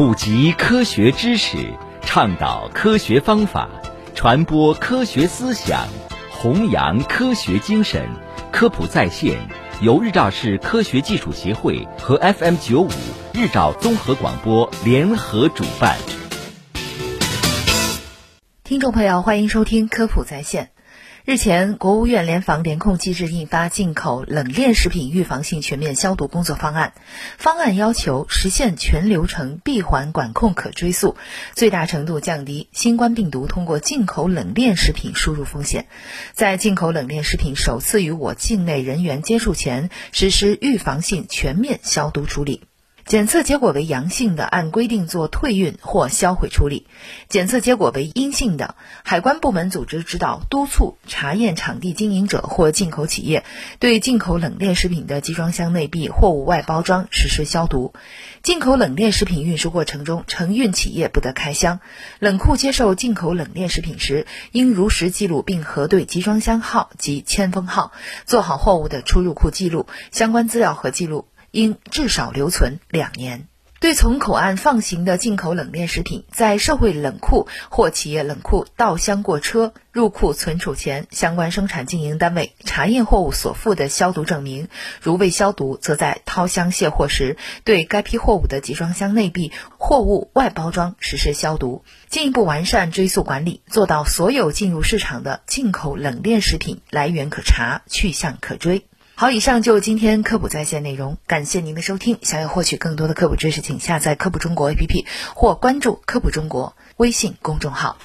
普及科学知识，倡导科学方法，传播科学思想，弘扬科学精神。科普在线由日照市科学技术协会和 FM 九五日照综合广播联合主办。听众朋友，欢迎收听科普在线。日前，国务院联防联控机制印发《进口冷链食品预防性全面消毒工作方案》。方案要求实现全流程闭环管控可追溯，最大程度降低新冠病毒通过进口冷链食品输入风险。在进口冷链食品首次与我境内人员接触前，实施预防性全面消毒处理。检测结果为阳性的，按规定做退运或销毁处理；检测结果为阴性的，海关部门组织指导督促查验场地经营者或进口企业对进口冷链食品的集装箱内壁、货物外包装实施消毒。进口冷链食品运输过程中，承运企业不得开箱。冷库接受进口冷链食品时，应如实记录并核对集装箱号及签封号，做好货物的出入库记录，相关资料和记录。应至少留存两年。对从口岸放行的进口冷链食品，在社会冷库或企业冷库倒箱过车入库存储前，相关生产经营单位查验货物所附的消毒证明，如未消毒，则在掏箱卸货时对该批货物的集装箱内壁、货物外包装实施消毒，进一步完善追溯管理，做到所有进入市场的进口冷链食品来源可查、去向可追。好，以上就是今天科普在线内容，感谢您的收听。想要获取更多的科普知识，请下载科普中国 APP 或关注科普中国微信公众号。